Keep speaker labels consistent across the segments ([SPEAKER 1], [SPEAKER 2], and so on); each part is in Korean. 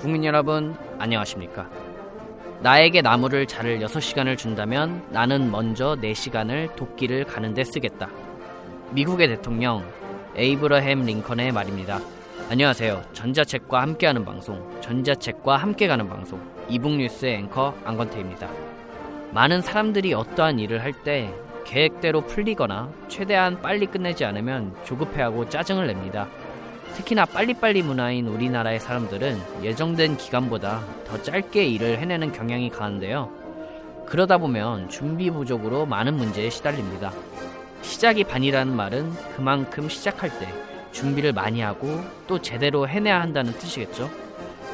[SPEAKER 1] 국민 여러분 안녕하십니까? 나에게 나무를 자를 6시간을 준다면 나는 먼저 4시간을 도끼를 가는 데 쓰겠다. 미국의 대통령 에이브러햄 링컨의 말입니다. 안녕하세요. 전자책과 함께하는 방송 전자책과 함께 가는 방송 이북뉴스의 앵커 안건태입니다. 많은 사람들이 어떠한 일을 할 때 계획대로 풀리거나 최대한 빨리 끝내지 않으면 조급해하고 짜증을 냅니다 특히나 빨리빨리 문화인 우리나라의 사람들은 예정된 기간보다 더 짧게 일을 해내는 경향이 강한데요. 그러다 보면 준비 부족으로 많은 문제에 시달립니다. 시작이 반이라는 말은 그만큼 시작할 때 준비를 많이 하고 또 제대로 해내야 한다는 뜻이겠죠.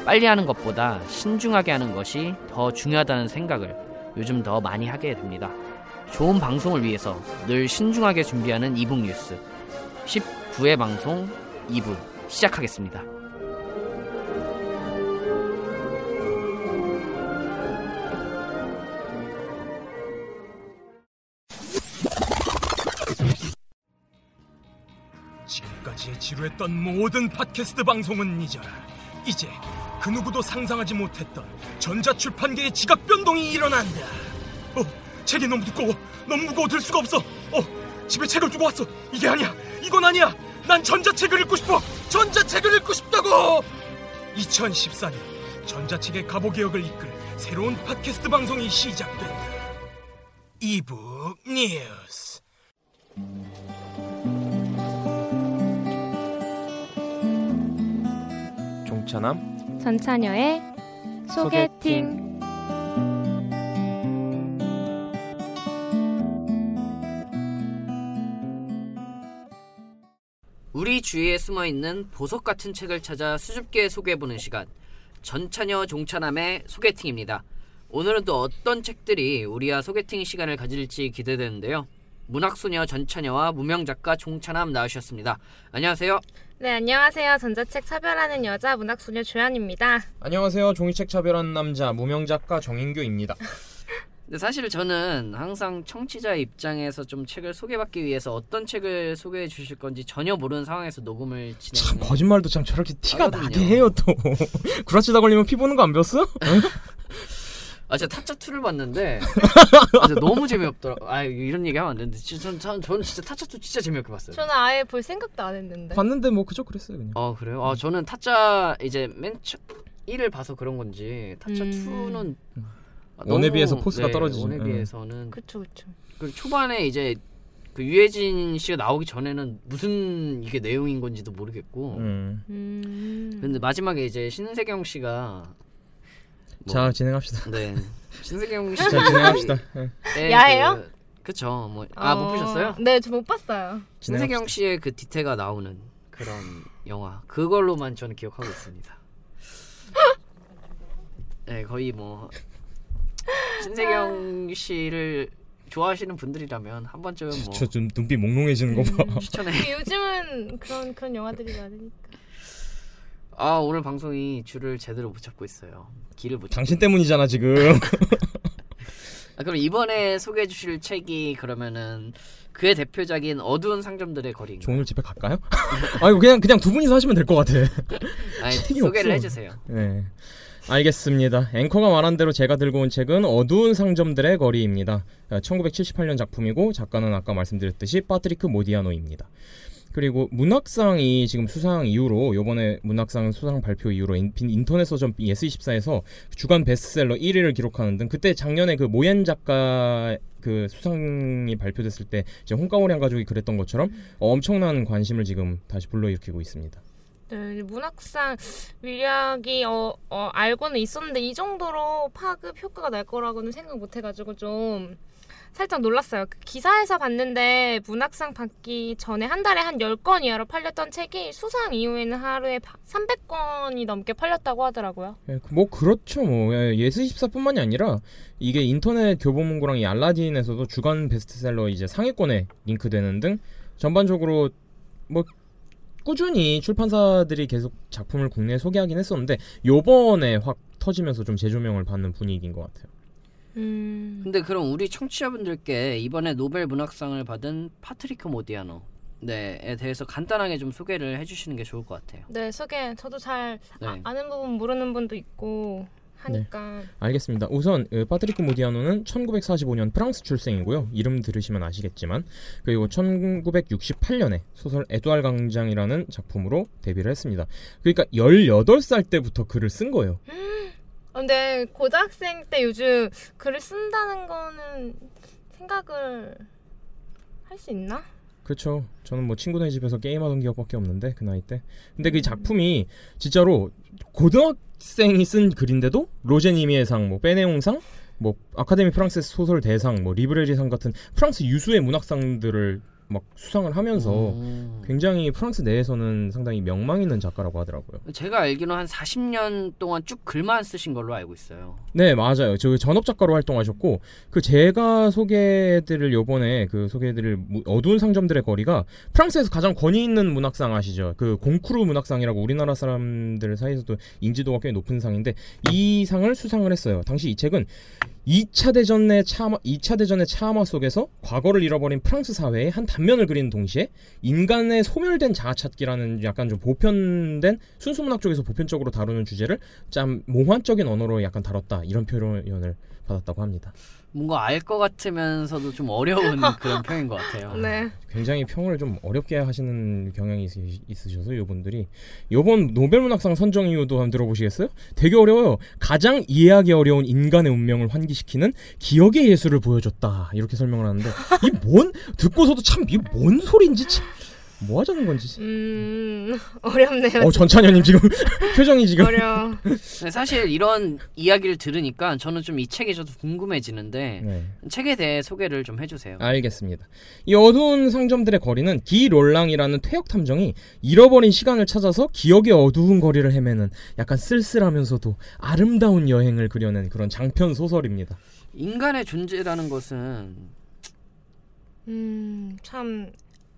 [SPEAKER 1] 빨리 하는 것보다 신중하게 하는 것이 더 중요하다는 생각을 요즘 더 많이 하게 됩니다. 좋은 방송을 위해서 늘 신중하게 준비하는 이북 뉴스 19회 방송 2부 시작하겠습니다.
[SPEAKER 2] 지금까지 지루했던 모든 팟캐스트 방송은 잊어라. 이제 그 누구도 상상하지 못했던 전자출판계의 지각 변동이 일어난다. 어, 책이 너무 두꺼워. 너무 무거워 들 수가 없어. 어, 집에 책을 두고 왔어. 이게 아니야. 이건 아니야. 난 전자책을 읽고 싶어. 전자책을 읽고 싶다고. 2014년 전자책의 가보개혁을 이끌 새로운 팟캐스트 방송이 시작된다. 이북 뉴스.
[SPEAKER 3] 종차남
[SPEAKER 4] 전차녀의 소개팅.
[SPEAKER 1] 우리 주위에 숨어 있는 보석 같은 책을 찾아 수줍게 소개해보는 시간. 전차녀 종차남의 소개팅입니다. 오늘은 또 어떤 책들이 우리와 소개팅 시간을 가질지 기대되는데요. 문학소녀 전차녀와 무명 작가 종차남 나오셨습니다. 안녕하세요.
[SPEAKER 4] 네, 안녕하세요. 전자책 차별하는 여자 문학소녀 조연입니다.
[SPEAKER 3] 안녕하세요 종이책 차별한 남자 무명 작가 정인규입니다
[SPEAKER 1] 근데 사실 저는 항상 청취자 입장에서 좀 책을 소개받기 위해서 어떤 책을 소개해 주실 건지 전혀 모르는 상황에서 녹음을
[SPEAKER 3] 참
[SPEAKER 1] 진행.
[SPEAKER 3] 거짓말도 참 저렇게 티가
[SPEAKER 1] 하거든요.
[SPEAKER 3] 나게 해요 또 구라치다 걸리면 피 보는 거 안 배웠어?
[SPEAKER 1] 아, 제가 타짜 2를 봤는데 진짜 너무 재미없더라. 아, 이런 얘기 하면 안 되는데 진짜 전, 전, 저는 진짜 타짜 2 진짜 재미없게 봤어요.
[SPEAKER 4] 저는 아예 볼 생각도 안 했는데.
[SPEAKER 3] 봤는데 뭐 그저 그랬어요 그냥
[SPEAKER 1] 어 그래요? 아 저는 타짜 이제 맨 처, 1을 봐서 그런 건지 타짜
[SPEAKER 4] 음.
[SPEAKER 1] 2는
[SPEAKER 3] 원에 비해서 포스가 떨어지죠.
[SPEAKER 1] 원에
[SPEAKER 3] 응.
[SPEAKER 1] 비해서는
[SPEAKER 4] 그쵸, 그쵸.
[SPEAKER 1] 그 초반에 이제 그 유해진 씨가 나오기 전에는 무슨 이게 내용인 건지도 모르겠고
[SPEAKER 3] 음.
[SPEAKER 4] 음.
[SPEAKER 1] 근데 마지막에 이제 신세경 씨가 뭐-
[SPEAKER 3] 자 진행합시다
[SPEAKER 1] 네 신세경
[SPEAKER 3] 씨자 진행합시다 예.
[SPEAKER 4] 야해요?
[SPEAKER 1] 그, 그쵸 뭐 아 못
[SPEAKER 4] 어,
[SPEAKER 1] 보셨어요?
[SPEAKER 4] 네, 저 못 봤어요.
[SPEAKER 1] 신세경 씨의 그 디테가 나오는 그런 영화 그걸로만 저는 기억하고 있습니다. 네 거의 뭐 신세경 씨를 좋아하시는 분들이라면 한 번쯤은
[SPEAKER 3] 뭐저좀 눈빛 몽롱해지는 거 봐
[SPEAKER 4] 음.
[SPEAKER 1] 추천해.
[SPEAKER 4] 근데 요즘은 그런 그런 영화들이 많으니까.
[SPEAKER 1] 아 오늘 방송이 줄을 제대로 못 잡고 있어요. 길을 못.
[SPEAKER 3] 당신 때문이잖아 지금
[SPEAKER 1] 아, 그럼 이번에 소개해 주실 책이 그러면은 그의 대표작인 어두운 상점들의 거리인가요?
[SPEAKER 3] 종일 집에 갈까요? 아이고 그냥 그냥 두 분이서 하시면 될 것 같아
[SPEAKER 1] 아니
[SPEAKER 3] 책이
[SPEAKER 1] 소개를
[SPEAKER 3] 없어.
[SPEAKER 1] 해주세요.
[SPEAKER 3] 네. 알겠습니다. 앵커가 말한 대로 제가 들고 온 책은 어두운 상점들의 거리입니다. 1978년 작품이고 작가는 아까 말씀드렸듯이 파트리크 모디아노입니다. 그리고 문학상이 지금 수상 이후로 요번에 문학상 수상 발표 이후로 인, 인터넷 서점 예스24에서 주간 베스트셀러 1위를 기록하는 등 그때 작년에 그 모옌 작가 그 수상이 발표됐을 때 이제 홍가오량 가족이 그랬던 것처럼 엄청난 관심을 지금 다시 불러일으키고 있습니다.
[SPEAKER 4] 네, 문학상 위력이 어, 어, 알고는 있었는데 이 정도로 파급 효과가 날 거라고는 생각 못 해가지고 좀 살짝 놀랐어요. 그 기사에서 봤는데 문학상 받기 전에 한 달에 한 10건 이하로 팔렸던 책이 수상 이후에는 하루에 300건이 넘게 팔렸다고 하더라고요.
[SPEAKER 3] 예, 그- 뭐 그렇죠. 뭐 예, 예스24뿐만이 아니라 이게 인터넷 교보문고랑 이 알라딘에서도 주간 베스트셀러 이제 상위권에 랭크되는 등 전반적으로 뭐 꾸준히 출판사들이 계속 작품을 국내에 소개하긴 했었는데 요번에 확 터지면서 좀 재조명을 받는 분위기인 것 같아요.
[SPEAKER 4] 음.
[SPEAKER 1] 근데 그럼 우리 청취자분들께 이번에 노벨 문학상을 받은 파트리크 모디아노 네에 대해서 간단하게 좀 소개를 해주시는 게 좋을 것 같아요.
[SPEAKER 4] 네, 소개 저도 잘
[SPEAKER 1] 네.
[SPEAKER 4] 아, 아는 부분 모르는 분도 있고 하니까
[SPEAKER 3] 알겠습니다. 우선 어, 파트리크 모디아노는 1945년 프랑스 출생이고요. 이름 들으시면 아시겠지만 그리고 1968년에 소설 에두알 강장이라는 작품으로 데뷔를 했습니다. 그러니까 18살 때부터 글을 쓴 거예요.
[SPEAKER 4] 근데 고등학생 때 요즘 글을 쓴다는 거는 생각을 할 수 있나?
[SPEAKER 3] 그렇죠. 저는 뭐 친구네 집에서 게임하던 기억밖에 없는데 그 나이 때. 근데 그 작품이 진짜로 고등학생이 쓴 글인데도 로제니미의 상, 뭐 빼네옹상, 뭐 아카데미 프랑스 소설 대상, 뭐 리브레리상 같은 프랑스 유수의 문학상들을 막 수상을 하면서
[SPEAKER 1] 음.
[SPEAKER 3] 굉장히 프랑스 내에서는 상당히 명망 있는 작가라고 하더라고요.
[SPEAKER 1] 제가 알기로 한 40년 동안 쭉 글만 쓰신 걸로 알고 있어요.
[SPEAKER 3] 네, 맞아요. 저 전업 작가로 활동하셨고 그 제가 소개해드릴 요번에 그 소개해드릴 무- 어두운 상점들의 거리가 프랑스에서 가장 권위 있는 문학상 아시죠? 그 공쿠르 문학상이라고 우리나라 사람들 사이에서도 인지도가 꽤 높은 상인데 이 상을 수상을 했어요. 당시 이 책은 2차 대전의 차마 2차 대전의 차마 속에서 과거를 잃어버린 프랑스 사회의 한 단면을 그리는 동시에 인간의 소멸된 자아찾기라는 약간 좀 보편된 순수문학 쪽에서 보편적으로 다루는 주제를 참 몽환적인 언어로 약간 다뤘다 이런 표현을 받았다고 합니다.
[SPEAKER 1] 뭔가 알 것 같으면서도 좀 어려운 그런 표현인 것 같아요.
[SPEAKER 4] 네.
[SPEAKER 3] 굉장히 평을 좀 어렵게 하시는 경향이 있으, 있으셔서 이분들이 이번 노벨문학상 선정 이유도 한번 들어보시겠어요? 되게 어려워요. 가장 이해하기 어려운 인간의 운명을 환기시키는 기억의 예술을 보여줬다 이렇게 설명을 하는데 이 뭔 듣고서도 참 이 뭔 소리인지 참 뭐 하자는 건지.
[SPEAKER 4] 음 어렵네요.
[SPEAKER 3] 어 전찬현님 지금 표정이 지금
[SPEAKER 4] 어려.
[SPEAKER 1] 근데 사실 이런 이야기를 들으니까 저는 좀 이 책이 저도 궁금해지는데
[SPEAKER 3] 네.
[SPEAKER 1] 책에 대해 소개를 좀 해주세요.
[SPEAKER 3] 알겠습니다. 이 어두운 상점들의 거리는 기 롤랑이라는 퇴역 탐정이 잃어버린 시간을 찾아서 기억의 어두운 거리를 헤매는 약간 쓸쓸하면서도 아름다운 여행을 그려낸 그런 장편 소설입니다.
[SPEAKER 1] 인간의 존재라는 것은
[SPEAKER 4] 음 참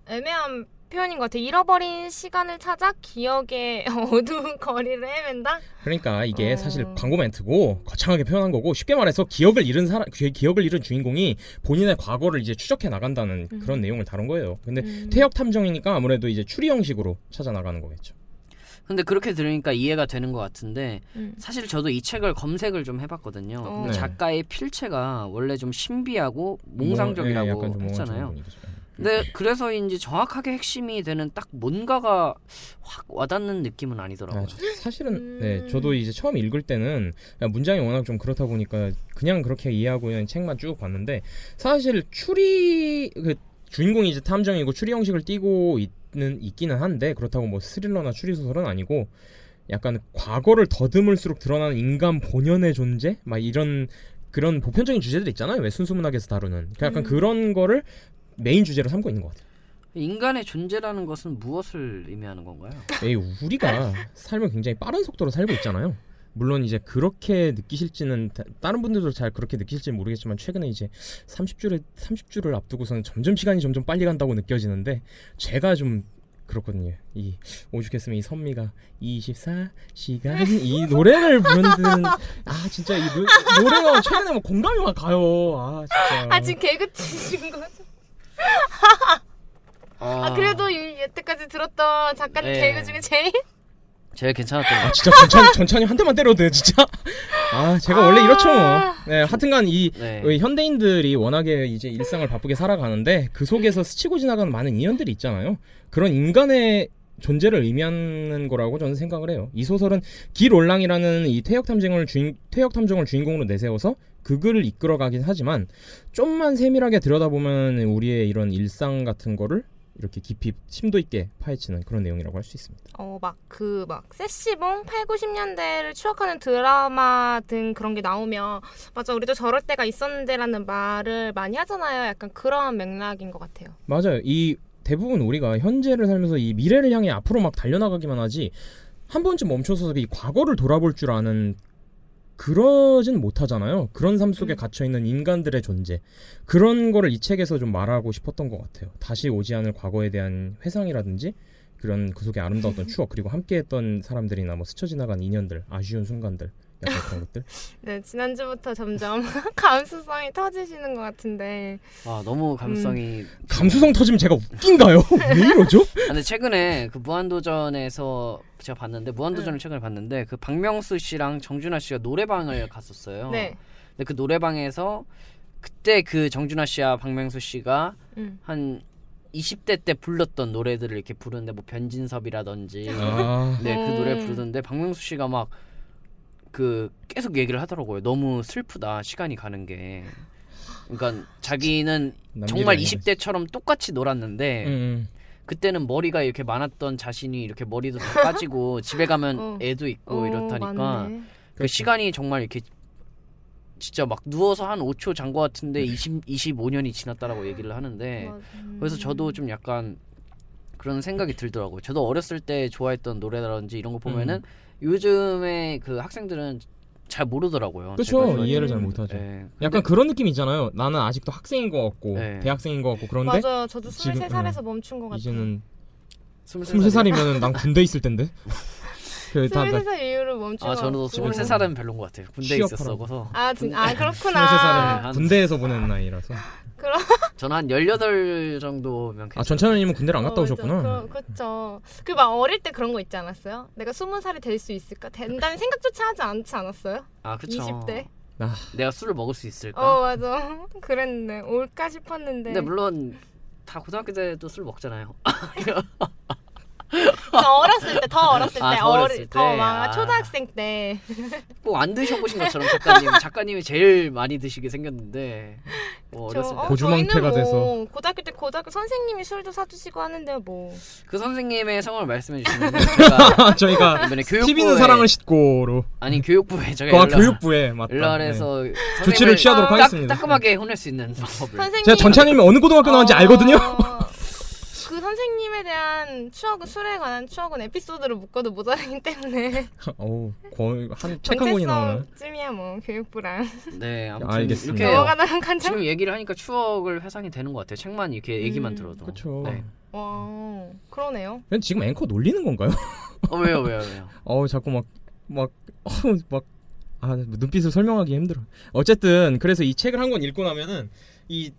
[SPEAKER 4] 애매한 표현인 것 같아. 잃어버린 시간을 찾아 기억의 어두운 거리를 헤맨다.
[SPEAKER 3] 그러니까 이게
[SPEAKER 4] 어.
[SPEAKER 3] 사실 광고 멘트고 거창하게 표현한 거고 쉽게 말해서 기억을 잃은 사람 기- 기억을 잃은 주인공이 본인의 과거를 이제 추적해 나간다는
[SPEAKER 4] 음.
[SPEAKER 3] 그런 내용을 다룬 거예요. 근데
[SPEAKER 4] 음.
[SPEAKER 3] 퇴역 탐정이니까 아무래도 이제 추리 형식으로 찾아 나가는 거겠죠.
[SPEAKER 1] 근데 그렇게 들으니까 이해가 되는 것 같은데
[SPEAKER 4] 음.
[SPEAKER 1] 사실 저도 이 책을 검색을 좀 해봤거든요.
[SPEAKER 4] 어.
[SPEAKER 1] 근데
[SPEAKER 3] 네.
[SPEAKER 1] 작가의 필체가 원래 좀 신비하고
[SPEAKER 3] 뭐,
[SPEAKER 1] 몽상적이라고
[SPEAKER 3] 예, 좀 몽환적인
[SPEAKER 1] 했잖아요. 근데 그래서인지 정확하게 핵심이 되는 딱 뭔가가 확 와닿는 느낌은 아니더라고요.
[SPEAKER 3] 아, 저- 사실은
[SPEAKER 4] 음.
[SPEAKER 3] 네 저도 이제 처음 읽을 때는 그냥 문장이 워낙 좀 그렇다 보니까 그냥 그렇게 이해하고 그냥 책만 쭉 봤는데 사실 추리 그 주인공이 이제 탐정이고 추리 형식을 띠고 있는 있기는 한데 그렇다고 뭐 스릴러나 추리 소설은 아니고 약간 과거를 더듬을수록 드러나는 인간 본연의 존재 막 이런 그런 보편적인 주제들 있잖아요 왜 순수문학에서 다루는 그 약간
[SPEAKER 4] 음.
[SPEAKER 3] 그런 거를 메인 주제로 삼고 있는 것 같아요.
[SPEAKER 1] 인간의 존재라는 것은 무엇을 의미하는 건가요?
[SPEAKER 3] 에이, 우리가 삶을 굉장히 빠른 속도로 살고 있잖아요. 물론 이제 그렇게 느끼실지는 다- 다른 분들도 잘 그렇게 느끼실지 는 모르겠지만 최근에 이제 30주를 30주를 앞두고서는 점점 시간이 점점 빨리 간다고 느껴지는데 제가 좀 그렇거든요. 이 오죽했으면 이 선미가 24시간 이 노래를 부르는 아 진짜 이 노, 노래가 최근에 뭐 공감이 막 가요. 아 진짜.
[SPEAKER 4] 아 지금 개그 치신 거죠? 아 그래도 이 여태까지 들었던 작가님
[SPEAKER 1] 네.
[SPEAKER 4] 개그 중에 제일
[SPEAKER 1] 제일 괜찮았던
[SPEAKER 3] 것아 진짜 전찬 전찬이 한 대만 때려도 돼 진짜. 아 제가 원래 이렇죠 뭐. 네 하여튼간 이
[SPEAKER 1] 네.
[SPEAKER 3] 어, 현대인들이 워낙에 이제 일상을 바쁘게 살아가는데 그 속에서 스치고 지나가는 많은 인연들이 있잖아요. 그런 인간의 존재를 의미하는 거라고 저는 생각을 해요. 이 소설은 기 롤랑이라는 이 퇴역 탐정을 주인 퇴역 탐정을 주인공으로 내세워서 그 글을 이끌어가긴 하지만 좀만 세밀하게 들여다보면 우리의 이런 일상 같은 거를 이렇게 깊이 심도 있게 파헤치는 그런 내용이라고 할 수 있습니다.
[SPEAKER 4] 어, 막 그 막 세시봉 8, 90년대를 추억하는 드라마 등 그런 게 나오면 맞아 우리도 저럴 때가 있었는데라는 말을 많이 하잖아요. 약간 그런 맥락인 것 같아요.
[SPEAKER 3] 맞아요. 이 대부분 우리가 현재를 살면서 이 미래를 향해 앞으로 막 달려나가기만 하지 한 번쯤 멈춰서 이 과거를 돌아볼 줄 아는 그러진 못하잖아요. 그런 삶 속에
[SPEAKER 4] 음.
[SPEAKER 3] 갇혀 있는 인간들의 존재 그런 거를 이 책에서 좀 말하고 싶었던 것 같아요. 다시 오지 않을 과거에 대한 회상이라든지 그런 그 속에 아름다웠던 추억 그리고 함께했던 사람들이나 뭐 스쳐 지나간 인연들 아쉬운 순간들 약간 그런 것들.
[SPEAKER 4] 네, 지난주부터 점점 감수성이 터지시는 것 같은데.
[SPEAKER 1] 아 너무 감성이.
[SPEAKER 3] 감수성 터지면 제가 웃긴가요? 왜 이러죠?
[SPEAKER 1] 아, 근데 최근에 그 무한도전에서 제가 봤는데 무한도전을 최근에 봤는데 그 박명수 씨랑 정준하 씨가 노래방을 갔었어요.
[SPEAKER 4] 네.
[SPEAKER 1] 근데 그 노래방에서 그때 그 정준하 씨와 박명수 씨가
[SPEAKER 4] 음.
[SPEAKER 1] 한 20대 때 불렀던 노래들을 이렇게 부르는데 뭐 변진섭이라든지
[SPEAKER 3] 아,
[SPEAKER 1] 네그 노래
[SPEAKER 4] 음.
[SPEAKER 1] 부르던데 박명수 씨가 막 그 계속 얘기를 하더라고요. 너무 슬프다 시간이 가는 게. 그러니까 자기는 정말
[SPEAKER 3] 남기를
[SPEAKER 1] 20대처럼 똑같이 놀았는데
[SPEAKER 3] 음, 음.
[SPEAKER 1] 그때는 머리가 이렇게 많았던 자신이 이렇게 머리도 다 빠지고 집에 가면
[SPEAKER 4] 어.
[SPEAKER 1] 애도 있고
[SPEAKER 4] 어,
[SPEAKER 1] 이렇다니까. 그 시간이 정말 이렇게 진짜 막 누워서 한 5초 잔 것 같은데 20, 25년이 지났다라고 얘기를 하는데. 그래서 저도 좀 약간 그런 생각이 들더라고요. 저도 어렸을 때 좋아했던 노래라든지 이런 거 보면은
[SPEAKER 3] 음.
[SPEAKER 1] 요즘에 그 학생들은 잘 모르더라고요. 좋아했던
[SPEAKER 3] 이해를 잘. 못하죠.
[SPEAKER 1] 예.
[SPEAKER 3] 약간 그런 느낌 있잖아요. 나는 아직도 학생인 것 같고
[SPEAKER 1] 네.
[SPEAKER 3] 대학생인 것 같고 그런데
[SPEAKER 4] 맞아요. 저도
[SPEAKER 3] 지금,
[SPEAKER 4] 23살에서 멈춘 것 같아요.
[SPEAKER 3] 이제는
[SPEAKER 1] 23
[SPEAKER 3] 23살이면 난 군대 있을 텐데. 그다
[SPEAKER 4] 23살 이후로 멈춘 아것
[SPEAKER 1] 저는
[SPEAKER 4] 같고.
[SPEAKER 1] 23살은 별론 것 같아요. 군대에. 있었어서
[SPEAKER 4] 아, 진, 아
[SPEAKER 3] 23살은
[SPEAKER 4] 그렇구나.
[SPEAKER 1] 한-
[SPEAKER 3] 군대에서 보낸 나이라서.
[SPEAKER 1] 저는 한 18 정도면
[SPEAKER 3] 아
[SPEAKER 1] 괜찮아요.
[SPEAKER 3] 전찬원님은 군대를 안 갔다
[SPEAKER 4] 어,
[SPEAKER 3] 오셨구나.
[SPEAKER 4] 맞아. 그, 그쵸. 그 막 어릴 때 그런 거 있지 않았어요? 내가 20살이 될 수 있을까? 된다는 생각조차 하지 않지 않았어요?
[SPEAKER 1] 아 그쵸.
[SPEAKER 4] 20대?
[SPEAKER 3] 아,
[SPEAKER 1] 내가 술을 먹을 수 있을까?
[SPEAKER 4] 어, 맞아. 그랬는데. 올까 싶었는데.
[SPEAKER 1] 근데 물론 다 고등학교 때도 술 먹잖아요.
[SPEAKER 4] 저 어렸을 때, 더 어렸을
[SPEAKER 1] 아,
[SPEAKER 4] 때.
[SPEAKER 1] 더 어렸을 때.
[SPEAKER 4] 더막
[SPEAKER 1] 아.
[SPEAKER 4] 초등학생 때.
[SPEAKER 1] 꼭안 드셔보신 것처럼 작가님, 작가님이 제일 많이 드시게 생겼는데 뭐
[SPEAKER 4] 저,
[SPEAKER 1] 어렸을 때.
[SPEAKER 4] 어,
[SPEAKER 3] 고주망태가
[SPEAKER 4] 뭐
[SPEAKER 3] 돼서.
[SPEAKER 4] 고등학교 때 고등학교 선생님이 술도 사주시고 하는데 뭐.
[SPEAKER 1] 그 선생님의 성을 말씀해 주시면 제가
[SPEAKER 3] 저희가
[SPEAKER 1] 이번에
[SPEAKER 3] TV는
[SPEAKER 1] 교육부에
[SPEAKER 3] 사랑을 싣고로
[SPEAKER 1] 아니 교육부에 제가
[SPEAKER 3] 그
[SPEAKER 1] 연락,
[SPEAKER 3] 교육부에 맞다.
[SPEAKER 1] 연락을
[SPEAKER 3] 네.
[SPEAKER 1] 해서
[SPEAKER 3] 조치를 취하도록
[SPEAKER 4] 아,
[SPEAKER 3] 하겠습니다.
[SPEAKER 1] 따끔하게 혼낼 수 있는 방법을
[SPEAKER 4] 선생님.
[SPEAKER 3] 제가 전찬님이 어느 고등학교 나온지
[SPEAKER 4] 어,
[SPEAKER 3] 알거든요.
[SPEAKER 4] 그 선생님에 대한 추억은 술에 관한 추억은 에피소드를 묶어도 모자라기 때문에
[SPEAKER 3] 어우 거의 한책한 권이 나오나.
[SPEAKER 4] 정체성쯤이야 뭐 교육부랑
[SPEAKER 1] 네 아무튼
[SPEAKER 3] 알겠습니다.
[SPEAKER 1] 이렇게
[SPEAKER 4] 넘어가도록 하죠.
[SPEAKER 1] 지금 얘기를 하니까 추억을 회상이 되는 것 같아요 책만 이렇게 얘기만
[SPEAKER 4] 음,
[SPEAKER 1] 들어도
[SPEAKER 3] 그쵸.
[SPEAKER 1] 네.
[SPEAKER 4] 와 그러네요.
[SPEAKER 3] 그냥 지금 앵커 놀리는 건가요?
[SPEAKER 1] 어 왜요 왜요 왜요
[SPEAKER 3] 어우 자꾸 막막막 아, 눈빛을 설명하기 힘들어. 어쨌든 그래서 이 책을 한 권 읽고 나면은 이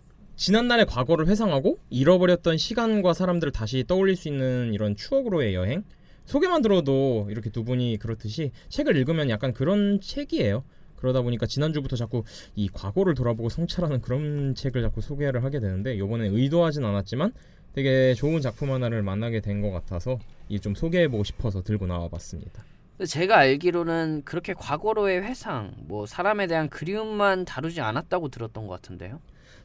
[SPEAKER 3] 지난날의 과거를 회상하고 잃어버렸던 시간과 사람들을 다시 떠올릴 수 있는 이런 추억으로의 여행. 소개만 들어도 이렇게 두 분이 그렇듯이 책을 읽으면 약간 그런 책이에요. 그러다 보니까 지난주부터 자꾸 이 과거를 돌아보고 성찰하는 그런 책을 자꾸 소개를 하게 되는데 요번에 의도하진 않았지만 되게 좋은 작품 하나를 만나게 된 것 같아서 이 좀 소개해보고 싶어서 들고 나와봤습니다.
[SPEAKER 1] 제가 알기로는 그렇게 과거로의 회상 뭐 사람에 대한 그리움만 다루지 않았다고 들었던 것 같은데요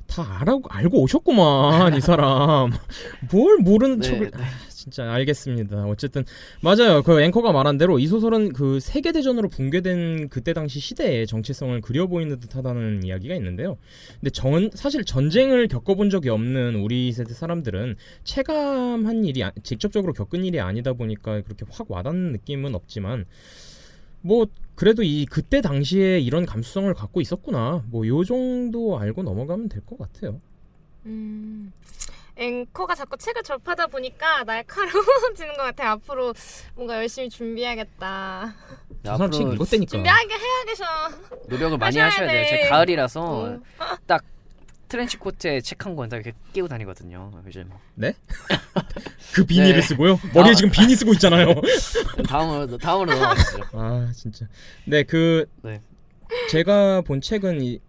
[SPEAKER 3] 다 알고, 알고 오셨구만 이 사람. 뭘 모르는
[SPEAKER 1] 네,
[SPEAKER 3] 척을
[SPEAKER 1] 네.
[SPEAKER 3] 아, 진짜 알겠습니다. 어쨌든 맞아요. 그 앵커가 말한 대로 이 소설은 그 세계대전으로 붕괴된 그때 당시 시대의 정체성을 그려 보이는 듯하다는 이야기가 있는데요. 근데 전 사실 전쟁을 겪어본 적이 없는 우리 세대 사람들은 체감한 일이 아- 직접적으로 겪은 일이 아니다 보니까 그렇게 확 와닿는 느낌은 없지만 뭐 그래도 이 그때 당시에 이런 감수성을 갖고 있었구나 뭐 요 정도 알고 넘어가면 될 것 같아요.
[SPEAKER 4] 음. 앵커가 자꾸 책을 접하다 보니까 날카로워지는 것 같아요. 앞으로 뭔가 열심히 준비해야겠다.
[SPEAKER 3] 저 사람 책 읽었다니까.
[SPEAKER 4] 준비하게 해야겠어.
[SPEAKER 1] 노력을 많이
[SPEAKER 4] 하셔야
[SPEAKER 1] 돼요
[SPEAKER 4] 돼.
[SPEAKER 1] 제 가을이라서
[SPEAKER 4] 어.
[SPEAKER 1] 딱 트렌치 코트에 책 한권딱 이렇게 끼고 다니거든요 요즘
[SPEAKER 3] 그 비니를
[SPEAKER 1] 네.
[SPEAKER 3] 쓰고요. 머리에
[SPEAKER 1] 아.
[SPEAKER 3] 지금 비니 쓰고 있잖아요.
[SPEAKER 1] 다음으로 다음으로 넘어가시죠
[SPEAKER 3] 아 진짜. 네 그
[SPEAKER 1] 네.
[SPEAKER 3] 제가 본 책은 이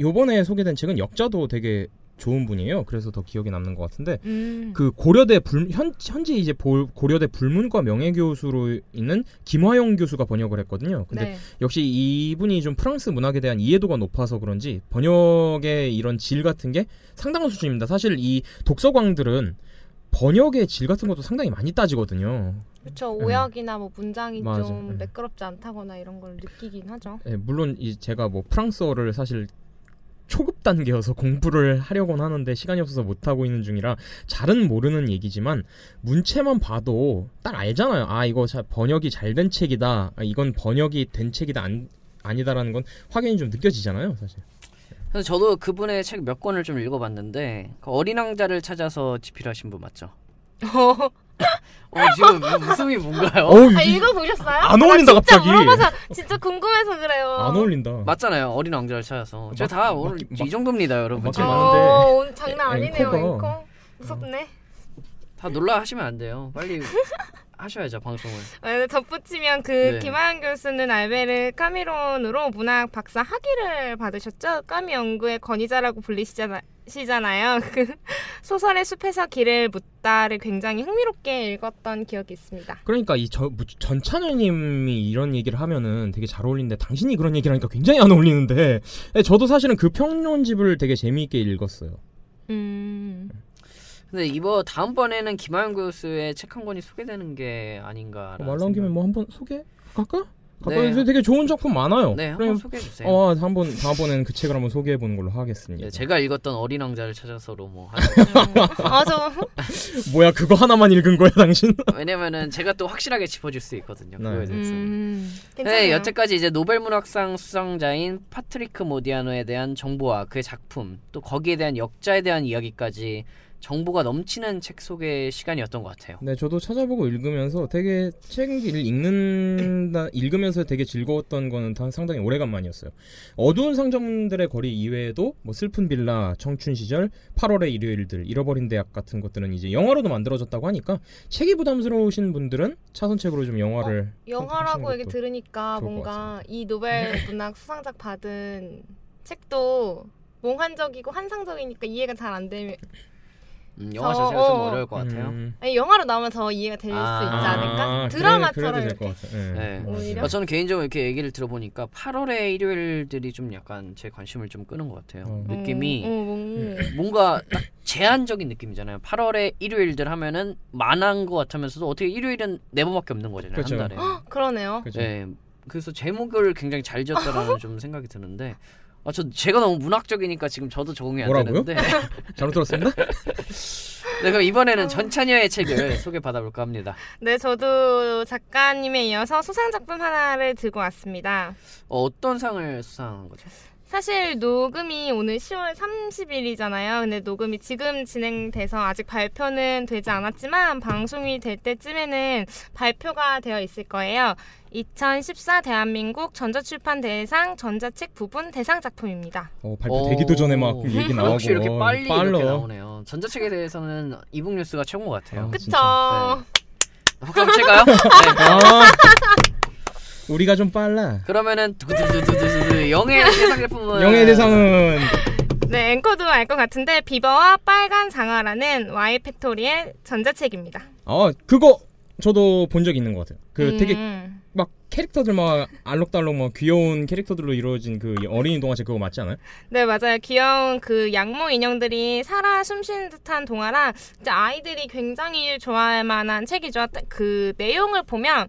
[SPEAKER 3] 요번에 소개된 책은 역자도 되게 좋은 분이에요. 그래서 더 기억에 남는 것 같은데
[SPEAKER 4] 음.
[SPEAKER 3] 그 고려대 불, 현, 현재 이제 볼- 고려대 불문과 명예교수로 있는 김화영 교수가 번역을 했거든요. 근데
[SPEAKER 4] 네.
[SPEAKER 3] 역시 이분이 좀 프랑스 문학에 대한 이해도가 높아서 그런지 번역의 이런 질 같은 게 상당한 수준입니다. 사실 이 독서광들은 번역의 질 같은 것도 상당히 많이 따지거든요.
[SPEAKER 4] 그렇죠.
[SPEAKER 3] 네.
[SPEAKER 4] 오역이나 뭐 문장이
[SPEAKER 3] 맞아.
[SPEAKER 4] 좀
[SPEAKER 3] 네.
[SPEAKER 4] 매끄럽지 않다거나 이런 걸 느끼긴 하죠.
[SPEAKER 3] 예, 물론 이 제가 뭐 프랑스어를 사실 초급 단계여서 공부를 하려고는 하는데 시간이 없어서 못 하고 있는 중이라 잘은 모르는 얘기지만 문체만 봐도 딱 알잖아요. 아 이거 자- 번역이 잘 된 책이다. 아, 이건 번역이 된 책이다 안, 아니다라는 건 확연히 좀 느껴지잖아요, 사실.
[SPEAKER 1] 그래서 저도 그분의 책 몇 권을 좀 읽어봤는데 그 어린 왕자를 찾아서 집필하신 분 맞죠? 어, 지금 웃음이 뭔가요?
[SPEAKER 3] 어우,
[SPEAKER 4] 아
[SPEAKER 3] 이-
[SPEAKER 4] 읽어보셨어요? 안나
[SPEAKER 3] 어울린다,
[SPEAKER 4] 진짜
[SPEAKER 3] 갑자기.
[SPEAKER 4] 물어봐서 진짜 궁금해서 그래요.
[SPEAKER 3] 안 어울린다.
[SPEAKER 1] 맞잖아요. 어린 왕자를 찾아서. 제가
[SPEAKER 3] 맞-
[SPEAKER 1] 다 오늘
[SPEAKER 3] 맞긴-
[SPEAKER 1] 이 정도입니다, 여러분.
[SPEAKER 3] 맞긴.
[SPEAKER 4] 어, 오늘 장난 아니네요,
[SPEAKER 3] 앵커가.
[SPEAKER 4] 앵커. 무섭네.
[SPEAKER 1] 다 놀라 하시면 안 돼요. 빨리 하셔야죠 방송을.
[SPEAKER 4] 아, 덧붙이면 그
[SPEAKER 1] 네.
[SPEAKER 4] 김하연 교수는 알베르 카미론으로 문학 박사 학위를 받으셨죠. 까미 연구의 권위자라고 불리시잖아요. 그 소설의 숲에서 길을 묻다를 굉장히 흥미롭게 읽었던 기억이 있습니다.
[SPEAKER 3] 그러니까 이 저, 뭐, 전찬현님이 이런 얘기를 하면은 되게 잘 어울리는데 당신이 그런 얘기를 하니까 굉장히 안 어울리는데 예, 저도 사실은 그 평론집을 되게 재미있게 읽었어요.
[SPEAKER 4] 음.
[SPEAKER 1] 근데 이번 다음번에는 김하영 교수의 책 한 권이 소개되는 게 아닌가.
[SPEAKER 3] 말 나온 김에 뭐 한 번 소개 갈까? 갈까요?
[SPEAKER 1] 네.
[SPEAKER 3] 되게 좋은 작품 많아요.
[SPEAKER 1] 네,
[SPEAKER 3] 그럼
[SPEAKER 1] 한번 소개해 주세요.
[SPEAKER 3] 어, 한번 다음번에는 그 책을 한번 소개해 보는 걸로 하겠습니다.
[SPEAKER 1] 네, 제가 읽었던 어린 왕자를 찾아서로 뭐.
[SPEAKER 4] 아, 저
[SPEAKER 3] 뭐야 그거 하나만 읽은 거야 당신?
[SPEAKER 1] 왜냐면은 제가 또 확실하게 짚어줄 수 있거든요.
[SPEAKER 3] 네.
[SPEAKER 1] 그거에 대해서.
[SPEAKER 4] 음.
[SPEAKER 1] 네. 여태까지 이제 노벨 문학상 수상자인 파트리크 모디아노에 대한 정보와 그의 작품, 또 거기에 대한 역자에 대한 이야기까지 정보가 넘치는 책 소개 시간이었던 것 같아요.
[SPEAKER 3] 네, 저도 찾아보고 읽으면서 되게 책을 읽는다 읽으면서 되게 즐거웠던 거는 다 상당히 오래간만이었어요. 어두운 상점들의 거리 이외에도 뭐 슬픈 빌라, 청춘 시절, 8월의 일요일들, 잃어버린 대학 같은 것들은 이제 영화로도 만들어졌다고 하니까 책이 부담스러우신 분들은 차선책으로 좀 영화를
[SPEAKER 4] 영화라고
[SPEAKER 3] 선택하시는
[SPEAKER 4] 얘기 들으니까 뭔가 이 노벨 문학 수상작 받은 책도 몽환적이고 환상적이니까 이해가 잘 안 되면
[SPEAKER 1] 음, 영화
[SPEAKER 4] 저-
[SPEAKER 1] 자체가 좀
[SPEAKER 4] 어.
[SPEAKER 1] 어려울 것 같아요.
[SPEAKER 3] 음.
[SPEAKER 4] 아니, 영화로 나오면 더 이해가 될수
[SPEAKER 1] 아.
[SPEAKER 4] 있지 않을까?
[SPEAKER 3] 아, 그래-
[SPEAKER 4] 드라마처럼 이렇게.
[SPEAKER 3] 될것 같아요. 네.
[SPEAKER 1] 네.
[SPEAKER 4] 오히려?
[SPEAKER 1] 어, 저는 개인적으로 이렇게 얘기를 들어보니까 8월의 일요일들이 좀 약간 제 관심을 좀 끄는 것 같아요.
[SPEAKER 3] 어.
[SPEAKER 1] 느낌이
[SPEAKER 4] 어, 어, 음.
[SPEAKER 1] 뭔가 딱 제한적인 느낌이잖아요. 8월의 일요일들 하면은 만한 것 같으면서도 어떻게 일요일은 네 번밖에 없는 거잖아요.
[SPEAKER 3] 그렇죠.
[SPEAKER 1] 한 달에.
[SPEAKER 4] 그러네요.
[SPEAKER 3] 그죠?
[SPEAKER 1] 네. 그래서 제목을 굉장히 잘 지었다라는 좀 생각이 드는데 아, 저 제가 너무 문학적이니까 지금 저도 적응이 안
[SPEAKER 3] 뭐라고요?
[SPEAKER 1] 되는데.
[SPEAKER 3] 잘못 들었습니다.
[SPEAKER 1] 네, 그럼 이번에는 전찬여의 책을 소개 받아볼까 합니다.
[SPEAKER 4] 네, 저도 작가님에 이어서 수상 작품 하나를 들고 왔습니다.
[SPEAKER 1] 어, 어떤 상을 수상한 거죠?
[SPEAKER 4] 사실 녹음이 오늘 10월 30일이잖아요. 근데 녹음이 지금 진행돼서 아직 발표는 되지 않았지만 방송이 될 때쯤에는 발표가 되어 있을 거예요. 2014 대한민국 전자출판 대상 전자책 부분 대상 작품입니다.
[SPEAKER 3] 어, 발표
[SPEAKER 1] 오.
[SPEAKER 3] 되기도 전에 막 얘기 나오고
[SPEAKER 1] 역시 이렇게 빨리
[SPEAKER 3] 빨라.
[SPEAKER 1] 이렇게 나오네요. 전자책에 대해서는 e-book 뉴스가 최고인 것 같아요.
[SPEAKER 3] 아,
[SPEAKER 4] 그쵸?
[SPEAKER 1] 박수 한번 칠까요? 네.
[SPEAKER 3] 아, 우리가 좀 빨라.
[SPEAKER 1] 그러면은 두두두두두두 영예의 대상 제품은
[SPEAKER 3] 영예 대상은
[SPEAKER 4] 네, 앵커도 알 것 같은데 비버와 빨간 장화라는 Y 팩토리의 전자책입니다.
[SPEAKER 3] 아 그거 저도 본 적 있는 것 같아요. 그 되게
[SPEAKER 4] 음.
[SPEAKER 3] 막 캐릭터들 막 알록달록 막 귀여운 캐릭터들로 이루어진 그 어린이 동화책 그거 맞지 않아요?
[SPEAKER 4] 네, 맞아요. 귀여운 그 양모 인형들이 살아 숨쉬는 듯한 동화라 진짜 아이들이 굉장히 좋아할 만한 책이죠. 따- 그 내용을 보면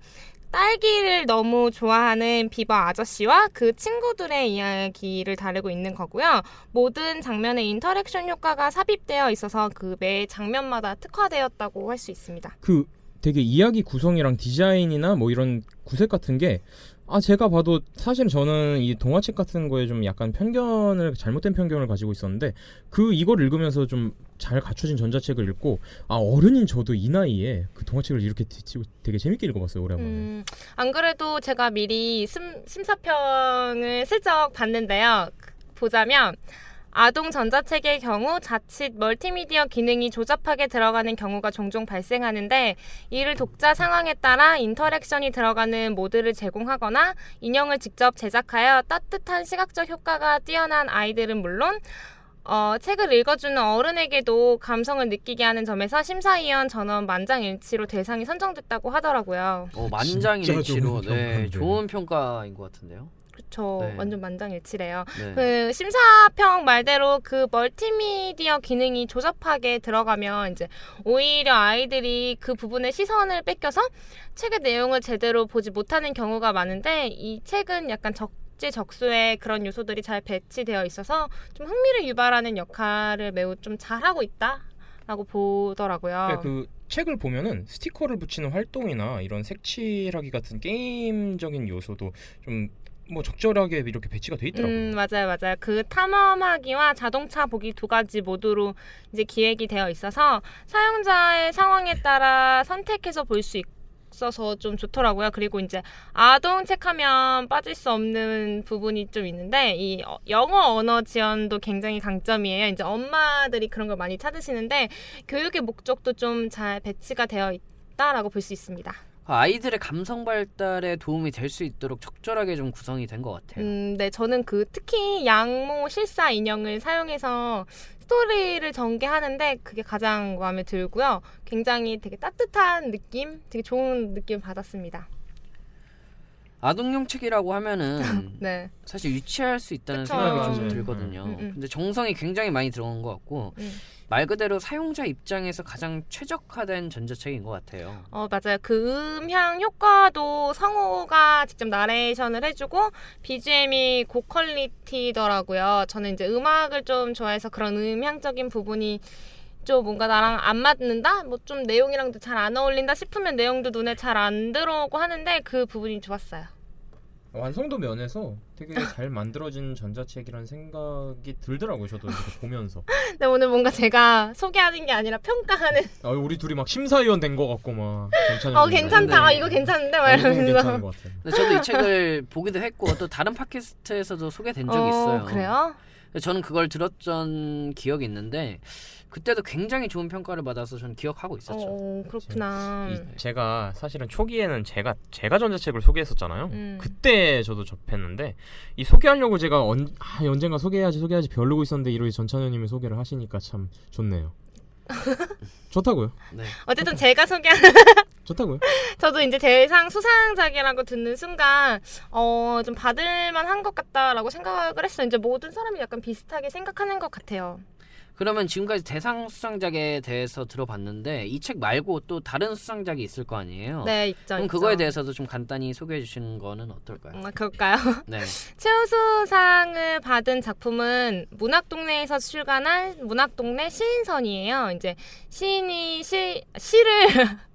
[SPEAKER 4] 딸기를 너무 좋아하는 비버 아저씨와 그 친구들의 이야기를 다루고 있는 거고요. 모든 장면에 interaction 효과가 삽입되어 있어서 그 매 장면마다 특화되었다고 할 수 있습니다.
[SPEAKER 3] 그 되게 이야기 구성이랑 디자인이나 뭐 이런 구색 같은 게 아 제가 봐도 사실 저는 이 동화책 같은 거에 좀 약간 편견을 잘못된 편견을 가지고 있었는데 그 이걸 읽으면서 좀잘 갖춰진 전자책을 읽고 아 어른인 저도 이 나이에 그 동화책을 이렇게 되- 되게 재밌게 읽어봤어요 오랜만에.
[SPEAKER 4] 음, 안 그래도 제가 미리 심, 심사평을 슬쩍 봤는데요. 그- 보자면 아동 전자책의 경우 자칫 멀티미디어 기능이 조잡하게 들어가는 경우가 종종 발생하는데 이를 독자 상황에 따라 interaction이 들어가는 모드를 제공하거나 인형을 직접 제작하여 따뜻한 시각적 효과가 뛰어난 아이들은 물론 어, 책을 읽어주는 어른에게도 감성을 느끼게 하는 점에서 심사위원 전원 만장일치로 대상이 선정됐다고 하더라고요.
[SPEAKER 1] 어, 만장일치로
[SPEAKER 3] 좋은
[SPEAKER 1] 네. 좋은 평가인 것 같은데요.
[SPEAKER 4] 그렇죠.
[SPEAKER 1] 네.
[SPEAKER 4] 완전 만장일치래요.
[SPEAKER 1] 네.
[SPEAKER 4] 그 심사평 말대로 그 멀티미디어 기능이 조잡하게 들어가면 이제 오히려 아이들이 그 부분에 시선을 뺏겨서 책의 내용을 제대로 보지 못하는 경우가 많은데 이 책은 약간 적 재적소에 그런 요소들이 잘 배치되어 있어서 좀 흥미를 유발하는 역할을 매우 좀 잘하고 있다라고 보더라고요.
[SPEAKER 3] 그러니까 그 책을 보면은 스티커를 붙이는 활동이나 이런 색칠하기 같은 게임적인 요소도 좀뭐 적절하게 이렇게 배치가 돼 있더라고요.
[SPEAKER 4] 음, 맞아요, 맞아요. 그 탐험하기와 자동차 보기 두 가지 모두로 이제 기획이 되어 있어서 사용자의 상황에 따라 선택해서 볼 수 있 어서 좀 좋더라고요. 그리고 이제 아동 책하면 빠질 수 없는 부분이 좀 있는데 이 어- 영어 언어 지원도 굉장히 강점이에요. 이제 엄마들이 그런 걸 많이 찾으시는데 교육의 목적도 좀 잘 배치가 되어 있다라고 볼 수 있습니다.
[SPEAKER 1] 아이들의 감성 발달에 도움이 될 수 있도록 적절하게 좀 구성이 된 것 같아요.
[SPEAKER 4] 음, 네, 저는 그 특히 양모 실사 인형을 사용해서 스토리를 전개하는데 그게 가장 마음에 들고요. 굉장히 되게 따뜻한 느낌, 되게 좋은 느낌 받았습니다.
[SPEAKER 1] 아동용 책이라고 하면은
[SPEAKER 4] 네,
[SPEAKER 1] 사실 유치할 수 있다는
[SPEAKER 4] 그쵸.
[SPEAKER 1] 생각이 좀. 들거든요.
[SPEAKER 4] 음, 음.
[SPEAKER 1] 근데 정성이 굉장히 많이 들어간 것 같고
[SPEAKER 4] 음.
[SPEAKER 1] 말 그대로 사용자 입장에서 가장 최적화된 전자책인 것 같아요.
[SPEAKER 4] 어 맞아요. 그 음향 효과도 성우가 직접 나레이션을 해주고 BGM이 고퀄리티더라고요. 저는 이제 음악을 좀 좋아해서 그런 음향적인 부분이 좀 뭔가 나랑 안 맞는다? 뭐 좀 내용이랑도 잘 안 어울린다 싶으면 내용도 눈에 잘 안 들어오고 하는데 그 부분이 좋았어요.
[SPEAKER 3] 완성도 면에서 되게 잘 만들어진 전자책이라는 생각이 들더라고요. 저도 이렇게 보면서.
[SPEAKER 4] 근데 오늘 뭔가 제가 소개하는 게 아니라 평가하는
[SPEAKER 3] 아, 우리 둘이 막 심사위원 된 것 같고 막 괜찮은.
[SPEAKER 4] 어 괜찮다
[SPEAKER 1] 네.
[SPEAKER 4] 이거 괜찮은데 막
[SPEAKER 3] 아, 이건
[SPEAKER 4] 이러면서
[SPEAKER 3] 괜찮은 것 같아요.
[SPEAKER 1] 근데 저도 이 책을 보기도 했고 또 다른 팟캐스트에서도 소개된 적이 있어요.
[SPEAKER 4] 어, 그래요?
[SPEAKER 1] 저는 그걸 들었던 기억이 있는데 그때도 굉장히 좋은 평가를 받아서 저는 기억하고 있었죠.
[SPEAKER 4] 어 그렇구나.
[SPEAKER 3] 이, 제가 사실은 초기에는 제가 제가 전자책을 소개했었잖아요.
[SPEAKER 4] 음.
[SPEAKER 3] 그때 저도 접했는데 이 소개하려고 제가 언, 아, 언젠가 소개해야지 소개해야지 벼르고 있었는데 이렇게 전찬현님이 소개를 하시니까 참 좋네요. 좋다고요.
[SPEAKER 1] 네.
[SPEAKER 4] 어쨌든 제가 소개한
[SPEAKER 3] 좋다고요.
[SPEAKER 4] 저도 이제 대상 수상작이라고 듣는 순간 어 좀 받을만 한 것 같다라고 생각을 했어요. 이제 모든 사람이 약간 비슷하게 생각하는 것 같아요.
[SPEAKER 1] 그러면 지금까지 대상 수상작에 대해서 들어봤는데 이 책 말고 또 다른 수상작이 있을 거 아니에요?
[SPEAKER 4] 네, 있죠.
[SPEAKER 1] 그럼
[SPEAKER 4] 있죠.
[SPEAKER 1] 그거에 대해서도 좀 간단히 소개해 주시는 거는 어떨까요?
[SPEAKER 4] 음, 그럴까요?
[SPEAKER 1] 네.
[SPEAKER 4] 최우수상을 받은 작품은 문학동네에서 출간한 문학동네 시인선이에요. 이제 시인이 시, 시를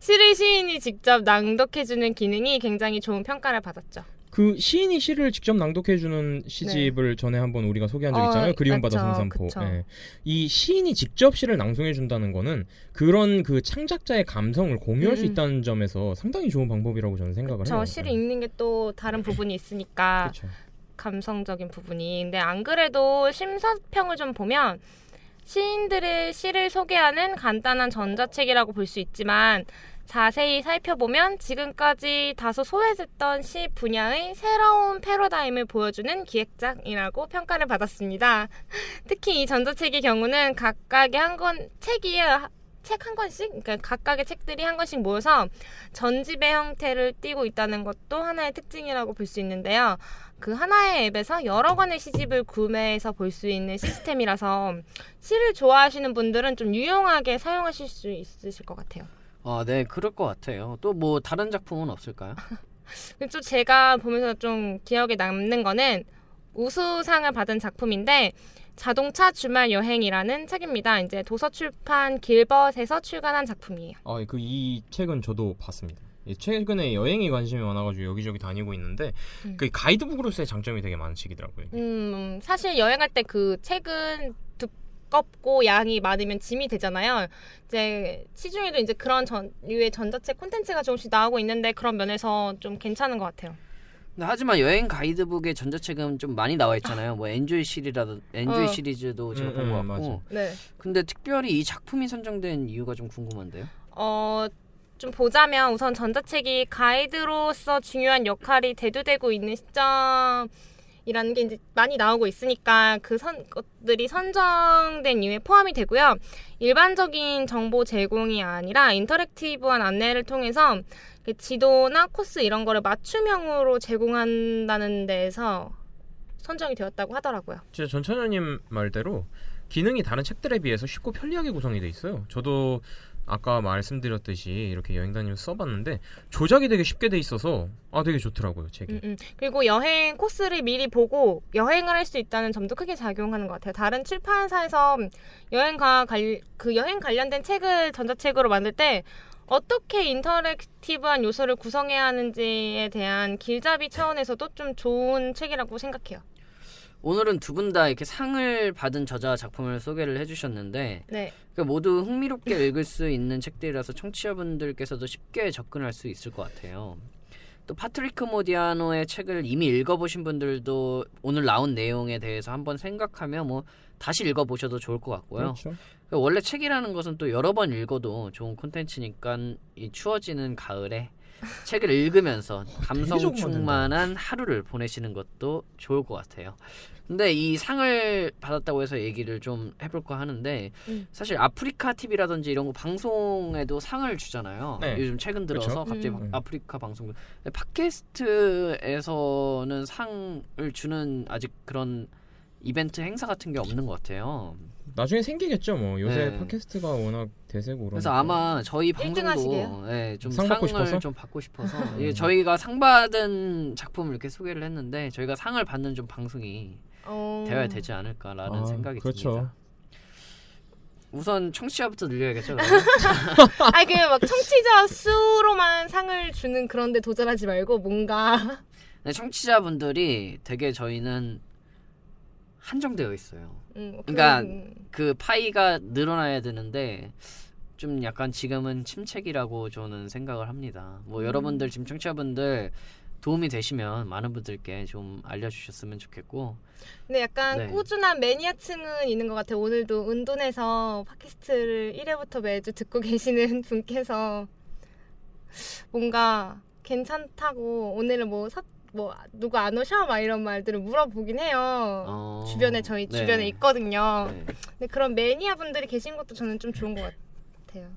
[SPEAKER 4] 시를 시인이 직접 낭독해주는 기능이 굉장히 좋은 평가를 받았죠.
[SPEAKER 3] 그 시인이 시를 직접 낭독해주는 시집을 전에 한번 우리가 소개한 적
[SPEAKER 4] 어,
[SPEAKER 3] 있잖아요. 그리움받아
[SPEAKER 4] 맞죠.
[SPEAKER 3] 성산포.
[SPEAKER 4] 그쵸.
[SPEAKER 3] 예. 이 시인이 직접 시를 낭송해준다는 거는 그런 그 창작자의 감성을 공유할 수
[SPEAKER 4] 음.
[SPEAKER 3] 있다는 점에서 상당히 좋은 방법이라고 저는 생각을
[SPEAKER 4] 저
[SPEAKER 3] 해요.
[SPEAKER 4] 시를
[SPEAKER 3] 예.
[SPEAKER 4] 읽는 게 또 다른 부분이 있으니까. 감성적인 부분이. 근데 안 그래도 심사평을 좀 보면 시인들의 시를 소개하는 간단한 전자책이라고 볼 수 있지만 자세히 살펴보면 지금까지 다소 소외됐던 시 분야의 새로운 패러다임을 보여주는 기획작이라고 평가를 받았습니다. 특히 이 전자책의 경우는 각각의 한 권 책이에요. 책 한 권씩, 그러니까 각각의 책들이 한 권씩 모여서 전집의 형태를 띠고 있다는 것도 하나의 특징이라고 볼 수 있는데요. 그 하나의 앱에서 여러 권의 시집을 구매해서 볼 수 있는 시스템이라서 시를 좋아하시는 분들은 좀 유용하게 사용하실 수 있으실 것 같아요.
[SPEAKER 1] 아, 네, 그럴 것 같아요. 또 뭐 다른 작품은 없을까요?
[SPEAKER 4] 또 제가 보면서 좀 기억에 남는 거는 우수상을 받은 작품인데 자동차 주말 여행이라는 책입니다. 이제 도서출판 길벗에서 출간한 작품이에요.
[SPEAKER 3] 아, 그 이 책은 저도 봤습니다. 예, 최근에 여행에 관심이 많아가지고 여기저기 다니고 있는데
[SPEAKER 4] 음.
[SPEAKER 3] 그 가이드북으로서의 장점이 되게 많은 책이더라고요. 이게.
[SPEAKER 4] 음, 사실 여행할 때 그 책은 두껍고 양이 많으면 짐이 되잖아요. 이제 시중에도 이제 그런 전, 류의 전자책 콘텐츠가 조금씩 나오고 있는데 그런 면에서 좀 괜찮은 것 같아요.
[SPEAKER 1] 하지만 여행 가이드북의 전자책은 좀 많이 나와 있잖아요. 뭐 엔조이 시리라도 엔조이
[SPEAKER 4] 어.
[SPEAKER 1] 시리즈도 제가
[SPEAKER 3] 음,
[SPEAKER 1] 본것
[SPEAKER 3] 음,
[SPEAKER 1] 같고.
[SPEAKER 4] 네.
[SPEAKER 1] 근데 특별히 이 작품이 선정된 이유가 좀 궁금한데요.
[SPEAKER 4] 어, 좀 보자면 우선 전자책이 가이드로서 중요한 역할이 대두되고 있는 이라는 게 이제 많이 나오고 있으니까 그 선, 것들이 선정된 이유에 포함이 되고요. 일반적인 정보 제공이 아니라 인터랙티브한 안내를 통해서 그 지도나 코스 이런 거를 맞춤형으로 제공한다는 데에서 선정이 되었다고 하더라고요.
[SPEAKER 3] 진짜 전천현님 말대로 기능이 다른 책들에 비해서 쉽고 편리하게 구성이 돼 있어요. 저도 아까 말씀드렸듯이 이렇게 여행 다니면서 써봤는데 조작이 되게 쉽게 돼 있어서 아 되게 좋더라고요 책이.
[SPEAKER 4] 음, 음. 그리고 여행 코스를 미리 보고 여행을 할 수 있다는 점도 크게 작용하는 것 같아요. 다른 출판사에서 여행과 관, 그 여행 관련된 책을 전자책으로 만들 때 어떻게 인터랙티브한 요소를 구성해야 하는지에 대한 길잡이 차원에서도 좀 좋은 책이라고 생각해요.
[SPEAKER 1] 오늘은 두 분 다 이렇게 상을 받은 저자 작품을 소개를 해주셨는데
[SPEAKER 4] 네.
[SPEAKER 1] 그 모두 흥미롭게 읽을 수 있는 책들이라서 청취자분들께서도 쉽게 접근할 수 있을 것 같아요. 또 파트리크 모디아노의 책을 이미 읽어보신 분들도 오늘 나온 내용에 대해서 한번 생각하며 뭐 다시 읽어보셔도 좋을 것 같고요.
[SPEAKER 3] 그렇죠.
[SPEAKER 1] 원래 책이라는 것은 또 여러 번 읽어도 좋은 콘텐츠니까 이 추워지는 가을에 책을 읽으면서 감성
[SPEAKER 3] 되게 적응만
[SPEAKER 1] 충만한 하루를 보내시는 것도 좋을 것 같아요. 근데 이 상을 받았다고 해서 얘기를 좀 해볼까 하는데
[SPEAKER 4] 음.
[SPEAKER 1] 사실 아프리카 TV라든지 이런 거 방송에도 상을 주잖아요.
[SPEAKER 3] 네.
[SPEAKER 1] 요즘 최근 들어서
[SPEAKER 3] 그쵸?
[SPEAKER 1] 갑자기
[SPEAKER 4] 음.
[SPEAKER 1] 아프리카 방송 팟캐스트에서는 상을 주는 아직 그런 이벤트 행사 같은 게 없는 것 같아요.
[SPEAKER 3] 나중에 생기겠죠. 뭐 요새
[SPEAKER 1] 네.
[SPEAKER 3] 팟캐스트가 워낙 대세고
[SPEAKER 1] 그래서
[SPEAKER 3] 그러니까.
[SPEAKER 1] 아마 저희 방송도? 예, 좀
[SPEAKER 3] 상 받고 싶어서?
[SPEAKER 1] 좀 받고 싶어서 예, 저희가 상 받은 작품을 이렇게 소개를 했는데 저희가 상을 받는 좀 방송이
[SPEAKER 4] 어...
[SPEAKER 1] 되어야 되지 않을까라는
[SPEAKER 3] 아,
[SPEAKER 1] 생각이
[SPEAKER 3] 그렇죠.
[SPEAKER 1] 듭니다. 우선 청취자부터 늘려야겠죠.
[SPEAKER 4] 아니 그막 청취자 수로만 상을 주는 그런데 도전하지 말고 뭔가
[SPEAKER 1] 네, 청취자분들이 되게 저희는 한정되어 있어요.
[SPEAKER 4] 음,
[SPEAKER 1] 그러니까
[SPEAKER 4] 그런-
[SPEAKER 1] 그 파이가 늘어나야 되는데 좀 약간 지금은 침체기라고 저는 생각을 합니다. 뭐
[SPEAKER 4] 음.
[SPEAKER 1] 여러분들 지금 청취자분들 도움이 되시면 많은 분들께 좀 알려주셨으면 좋겠고
[SPEAKER 4] 근데 약간
[SPEAKER 1] 네.
[SPEAKER 4] 꾸준한 매니아층은 있는 것 같아요. 오늘도 은둔에서 팟캐스트를 1회부터 매주 듣고 계시는 분께서 뭔가 괜찮다고 오늘은 뭐, 사, 뭐 누구 안 오셔? 막 이런 말들을 물어보긴 해요.
[SPEAKER 1] 어,
[SPEAKER 4] 주변에 저희
[SPEAKER 1] 네.
[SPEAKER 4] 주변에 있거든요.
[SPEAKER 1] 네.
[SPEAKER 4] 근데 그런 매니아 분들이 계신 것도 저는 좀 좋은 것 같아요.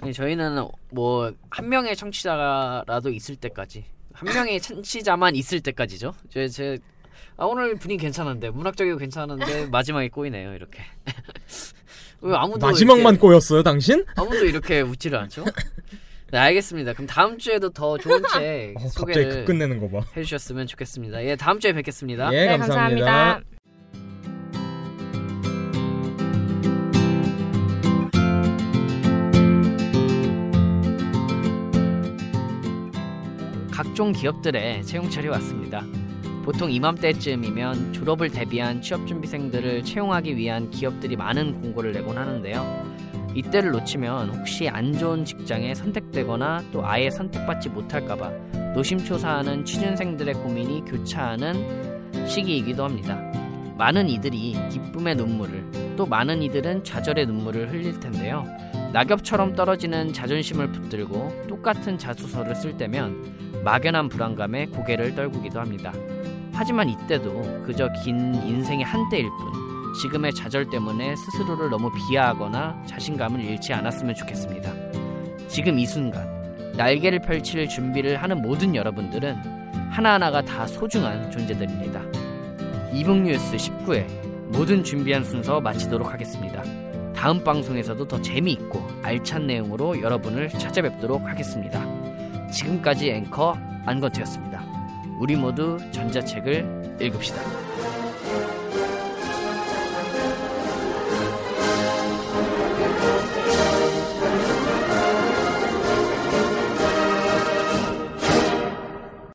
[SPEAKER 1] 아니, 저희는 뭐 한 명의 청취자라도 있을 때까지 한 명의 청취자만 있을 때까지죠. 제, 제 아, 오늘 분위기 괜찮은데 문학적이고 괜찮은데 마지막에 꼬이네요 이렇게. 왜 아무도
[SPEAKER 3] 마지막만
[SPEAKER 1] 이렇게,
[SPEAKER 3] 꼬였어요, 당신?
[SPEAKER 1] 아무도 이렇게 웃지를 않죠? 네 알겠습니다. 그럼 다음 주에도 더 좋은 책
[SPEAKER 3] 어,
[SPEAKER 1] 소개를
[SPEAKER 3] 급 끝내는 거 봐.
[SPEAKER 1] 해주셨으면 좋겠습니다. 예 다음 주에 뵙겠습니다.
[SPEAKER 3] 예,
[SPEAKER 4] 네,
[SPEAKER 3] 감사합니다.
[SPEAKER 4] 감사합니다.
[SPEAKER 1] 각종 기업들의 채용철이 왔습니다. 보통 이맘때쯤이면 졸업을 대비한 취업준비생들을 채용하기 위한 기업들이 많은 공고를 내곤 하는데요. 이때를 놓치면 혹시 안 좋은 직장에 선택되거나 또 아예 선택받지 못할까봐 노심초사하는 취준생들의 고민이 교차하는 시기이기도 합니다. 많은 이들이 기쁨의 눈물을 또 많은 이들은 좌절의 눈물을 흘릴 텐데요. 낙엽처럼 떨어지는 자존심을 붙들고 똑같은 자소서를 쓸 때면 막연한 불안감에 고개를 떨구기도 합니다. 하지만 이때도 그저 긴 인생의 한때일 뿐 지금의 좌절 때문에 스스로를 너무 비하하거나 자신감을 잃지 않았으면 좋겠습니다. 지금 이 순간 날개를 펼칠 준비를 하는 모든 여러분들은 하나하나가 다 소중한 존재들입니다. 이북뉴스 19회 모든 준비한 순서 마치도록 하겠습니다. 다음 방송에서도 더 재미있고 알찬 내용으로 여러분을 찾아뵙도록 하겠습니다. 지금까지 앵커 안건태였습니다. 우리 모두 전자책을 읽읍시다.